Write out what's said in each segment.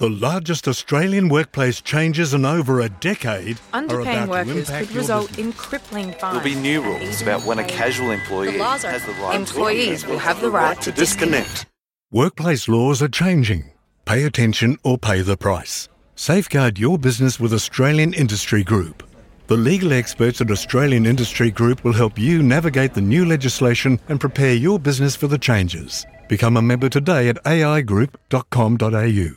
The largest Australian workplace changes in over a decade are Underpaying about to workers impact could result in crippling fines. There'll be new rules about when a casual employee The laws are- has the right Employees will have the right to disconnect. Workplace laws are changing. Pay attention or pay the price. Safeguard your business with Australian Industry Group. The legal experts at Australian Industry Group will help you navigate the new legislation and prepare your business for the changes. Become a member today at aigroup.com.au.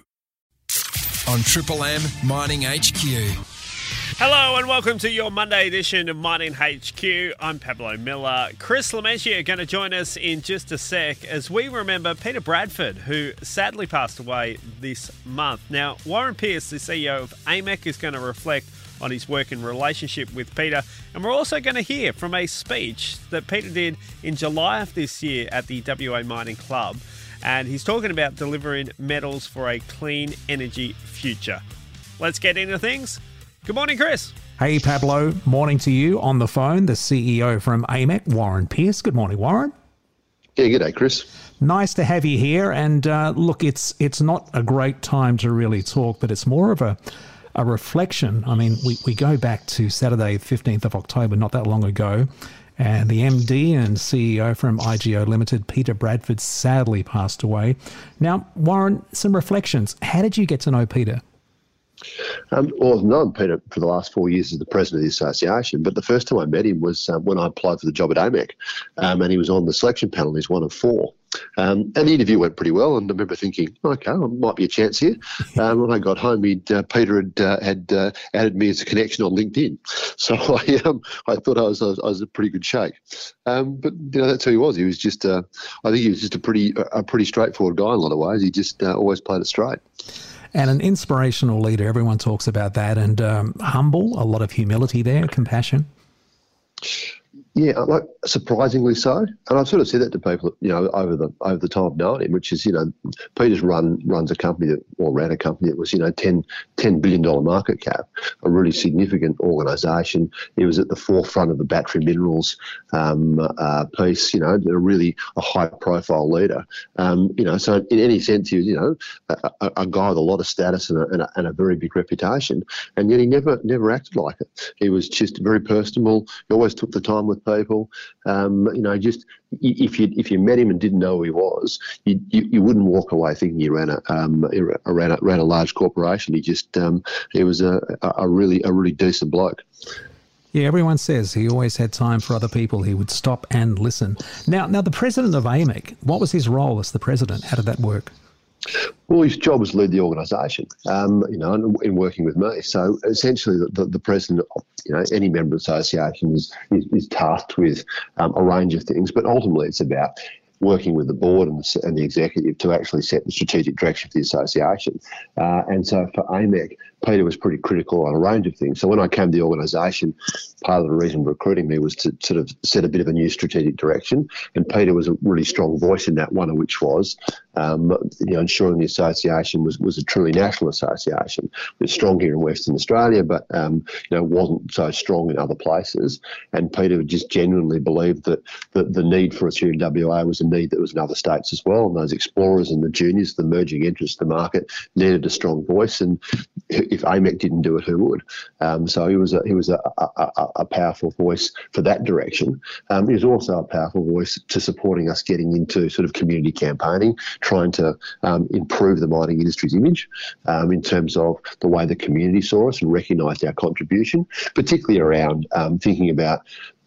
on Triple M Mining HQ. Hello and welcome to your Monday edition of Mining HQ. I'm Pablo Miller. Chris Lamenti going to join us in just a sec as we remember Peter Bradford, who sadly passed away this month. Now, Warren Pearce, the CEO of AMEC, is going to reflect on his work and relationship with Peter. And we're also going to hear from a speech that Peter did in July of this year at the WA Mining Club. And he's talking about delivering metals for a clean energy future. Let's get into things. Good morning, Chris. Hey, Pablo. Morning to you on the phone, the CEO from AMEC, Warren Pearce. Good morning, Warren. Yeah, good day, Chris. Nice to have you here. And uh, look, it's it's not a great time to really talk, but it's more of a a reflection. I mean, we, we go back to Saturday, 15th of October, not that long ago, and the MD and CEO from IGO Limited, Peter Bradford, sadly passed away. Now, Warren, some reflections. How did you get to know Peter? Um, well, I've known Peter for the last four years as the president of the association, but the first time I met him was um, when I applied for the job at AMEC, um, and he was on the selection panel. He's one of four. Um, and the interview went pretty well, and I remember thinking, okay, well, might be a chance here. Um, when I got home, he'd, uh, Peter had uh, had uh, added me as a connection on LinkedIn, so I um, I thought I was, I was I was a pretty good shake. Um, but you know that's who he was. He was just uh, I think he was just a pretty a pretty straightforward guy in a lot of ways. He just uh, always played it straight. And an inspirational leader. Everyone talks about that. And um, humble, a lot of humility there, compassion. Yeah, like surprisingly so, and I've sort of said that to people, you know, over the over the time known him, which is, you know, Peter's run runs a company that, or ran a company that was, you know, 10, $10 billion market cap, a really significant organisation. He was at the forefront of the battery minerals um, uh, piece, you know, a really a high profile leader. Um, you know, so in any sense, he was, you know, a, a, a guy with a lot of status and a, and, a, and a very big reputation, and yet he never never acted like it. He was just very personable. He always took the time with people. Um, you know, just if you if you met him and didn't know who he was, you you, you wouldn't walk away thinking he ran a um, ran a, ran a large corporation. He just um, he was a, a really a really decent bloke. Yeah, everyone says he always had time for other people. He would stop and listen. Now, now the president of AMEC, what was his role as the president? How did that work? Well, his job was to lead the organisation, um, you know, in, in working with me. So essentially, the, the, the president, of, you know, any member of the association is, is, is tasked with um, a range of things, but ultimately it's about working with the board and the, and the executive to actually set the strategic direction for the association. Uh, and so for AMEC, Peter was pretty critical on a range of things. So when I came to the organisation, part of the reason recruiting me was to sort of set a bit of a new strategic direction. And Peter was a really strong voice in that, one of which was, um, you know, ensuring the association was, was a truly national association. It's strong here in Western Australia, but, um, you know, wasn't so strong in other places. And Peter just genuinely believed that the, the need for us here in WA was a need that was in other states as well. And those explorers and the juniors, the emerging entrants to the market, needed a strong voice. And if AMEC didn't do it, who would? Um, so he was a, he was a, a, a, powerful voice for that direction. Um, he was also a powerful voice to supporting us getting into sort of community campaigning, trying to um, improve the mining industry's image um, in terms of the way the community saw us and recognised our contribution, particularly around um, thinking about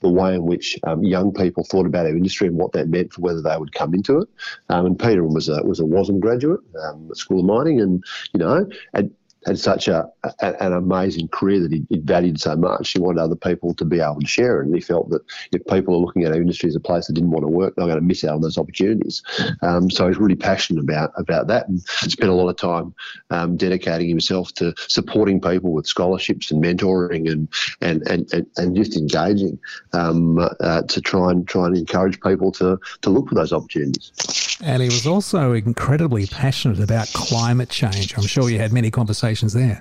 the way in which um, young people thought about our industry and what that meant for whether they would come into it. Um, and Peter was a was a WASM graduate um, School of Mining, and you know, and had such a, a, an amazing career that he, he, valued so much. He wanted other people to be able to share it. And he felt that if people are looking at our industry as a place that didn't want to work, they're going to miss out on those opportunities. Um, so he's really passionate about about that and spent a lot of time um, dedicating himself to supporting people with scholarships and mentoring and and and, and, and just engaging um, uh, to try and try and encourage people to to look for those opportunities. And he was also incredibly passionate about climate change. I'm sure you had many conversations there.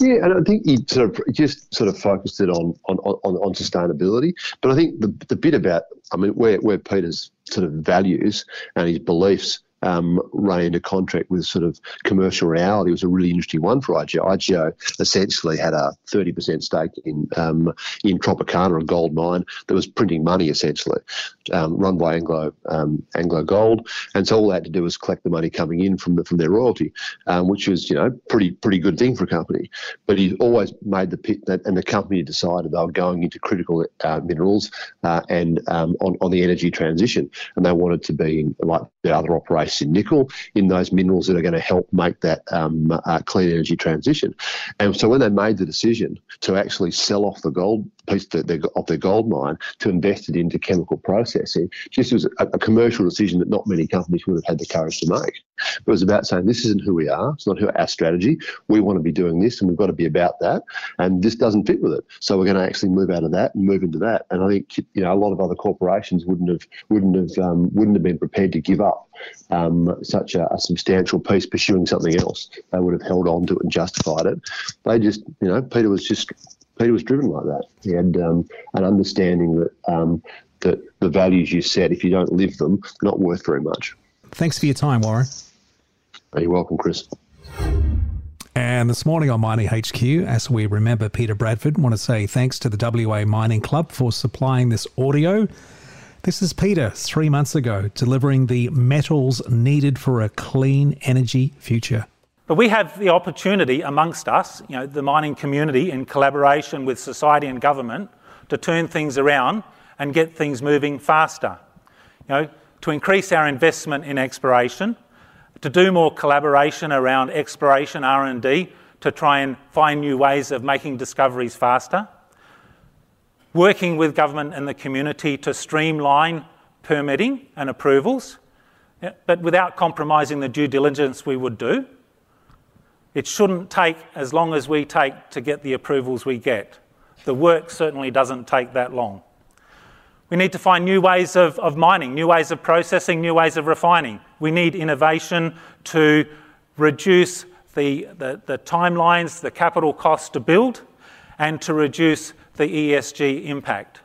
Yeah, and I think he sort of just sort of focused it on on, on, on sustainability. But I think the, the bit about, I mean, where, where Peter's sort of values and his beliefs um, run into contract with sort of commercial reality was a really interesting one for IGO. IGO essentially had a 30% stake in um, in Tropicana, a gold mine that was printing money essentially, um, run by Anglo um, Anglo Gold, and so all they had to do was collect the money coming in from the, from their royalty, um, which was you know pretty pretty good thing for a company. But he always made the pit, that, and the company decided they were going into critical uh, minerals uh, and um, on on the energy transition, and they wanted to be in, like the other operations in nickel in those minerals that are going to help make that um, uh, clean energy transition. And so when they made the decision to actually sell off the gold piece of their, of their gold mine to invest it into chemical processing, just was a, a commercial decision that not many companies would have had the courage to make. It was about saying this isn't who we are. It's not who our strategy. We want to be doing this, and we've got to be about that. And this doesn't fit with it. So we're going to actually move out of that and move into that. And I think you know a lot of other corporations wouldn't have wouldn't have um, wouldn't have been prepared to give up um, such a, a, substantial piece pursuing something else. They would have held on to it and justified it. They just you know Peter was just Peter was driven like that. He had um, an understanding that um, that the values you set, if you don't live them, not worth very much. Thanks for your time, Warren. You're welcome, Chris. And this morning on Mining HQ, as we remember Peter Bradford, want to say thanks to the WA Mining Club for supplying this audio. This is Peter, three months ago, delivering the metals needed for a clean energy future. But we have the opportunity amongst us, you know, the mining community, in collaboration with society and government, to turn things around and get things moving faster. You know, to increase our investment in exploration, to do more collaboration around exploration R&D to try and find new ways of making discoveries faster, working with government and the community to streamline permitting and approvals, but without compromising the due diligence we would do it shouldn't take as long as we take to get the approvals we get. The work certainly doesn't take that long. We need to find new ways of, of mining, new ways of processing, new ways of refining. We need innovation to reduce the, the, the timelines, the capital cost to build, and to reduce the ESG impact.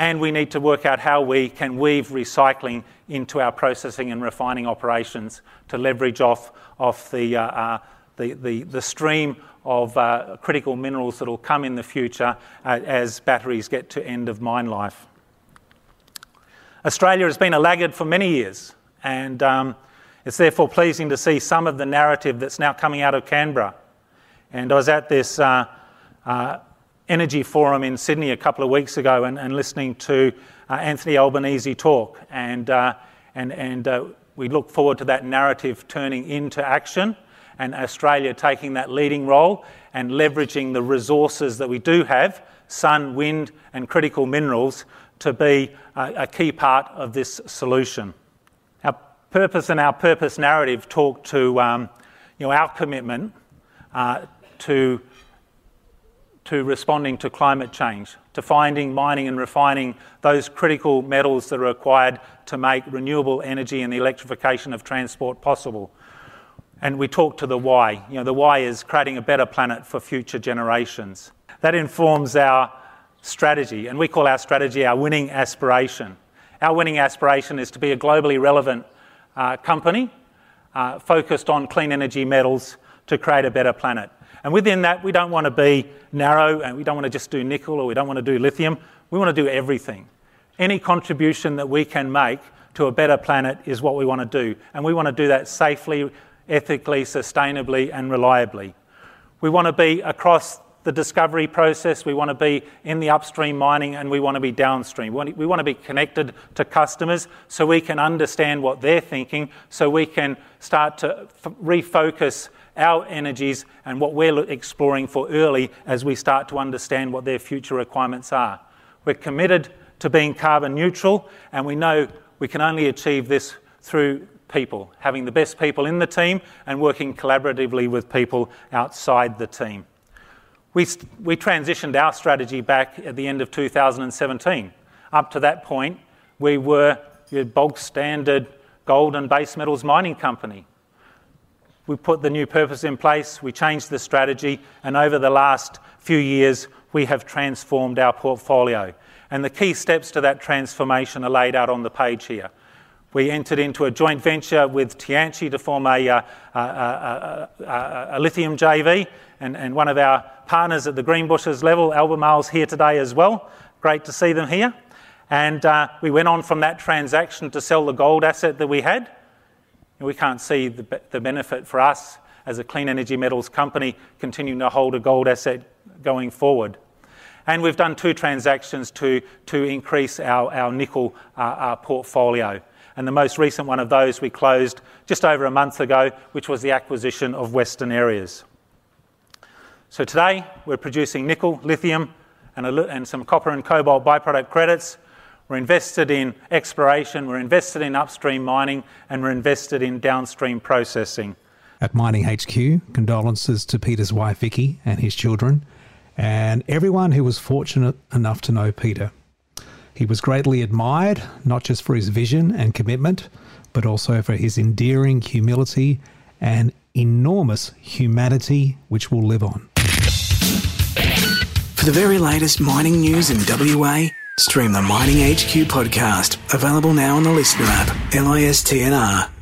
And we need to work out how we can weave recycling into our processing and refining operations to leverage off uh, uh, the, stream of uh, critical minerals that will come in the future as batteries get to end of mine life. Australia has been a laggard for many years, and um, it's therefore pleasing to see some of the narrative that's now coming out of Canberra. And I was at this energy forum in Sydney a couple of weeks ago and, and listening to Anthony Albanese talk, and, and, and we look forward to that narrative turning into action and Australia taking that leading role and leveraging the resources that we do have sun, wind, and critical minerals to be a, a key part of this solution. Our purpose and our purpose narrative talk to um, you know, our commitment uh, to to responding to climate change, to finding, mining, and refining those critical metals that are required to make renewable energy and the electrification of transport possible. And we talk to the why. You know, the why is creating a better planet for future generations. That informs our strategy, and we call our strategy our winning aspiration. Our winning aspiration is to be a globally relevant uh, company uh, focused on clean energy metals to create a better planet. And within that, we don't want to be narrow and we don't want to just do nickel or we don't want to do lithium. We want to do everything. Any contribution that we can make to a better planet is what we want to do. And we want to do that safely, ethically, sustainably, and reliably. We want to be across the discovery process, we want to be in the upstream mining, and we want to be downstream. We want to be connected to customers so we can understand what they're thinking, so we can start to refocus our energies and what we're exploring for early as we start to understand what their future requirements are. We're committed to being carbon neutral, and we know we can only achieve this through people, having the best people in the team and working collaboratively with people outside the team. We, we transitioned our strategy back at the end of 2017. Up to that point, we were your bog standard gold and base metals mining company we put the new purpose in place, we changed the strategy, and over the last few years, we have transformed our portfolio. And the key steps to that transformation are laid out on the page here. We entered into a joint venture with Tianqi to form a, uh, a, a, a lithium JV, and, and, one of our partners at the Greenbushes level, Albemarle's here today as well. Great to see them here. And uh, we went on from that transaction to sell the gold asset that we had. We can't see the, benefit for us as a clean energy metals company continuing to hold a gold asset going forward. And we've done two transactions to, to increase our, our nickel uh, uh, portfolio. And the most recent one of those we closed just over a month ago, which was the acquisition of Western Areas. So today we're producing nickel, lithium, and, and some copper and cobalt byproduct credits. We're invested in exploration, we're invested in upstream mining, and we're invested in downstream processing. At Mining HQ, condolences to Peter's wife Vicky and his children, and everyone who was fortunate enough to know Peter. He was greatly admired, not just for his vision and commitment, but also for his endearing humility and enormous humanity, which will live on. For the very latest mining news in WA, stream the Mining HQ podcast, available now on the Listener app, LISTNR.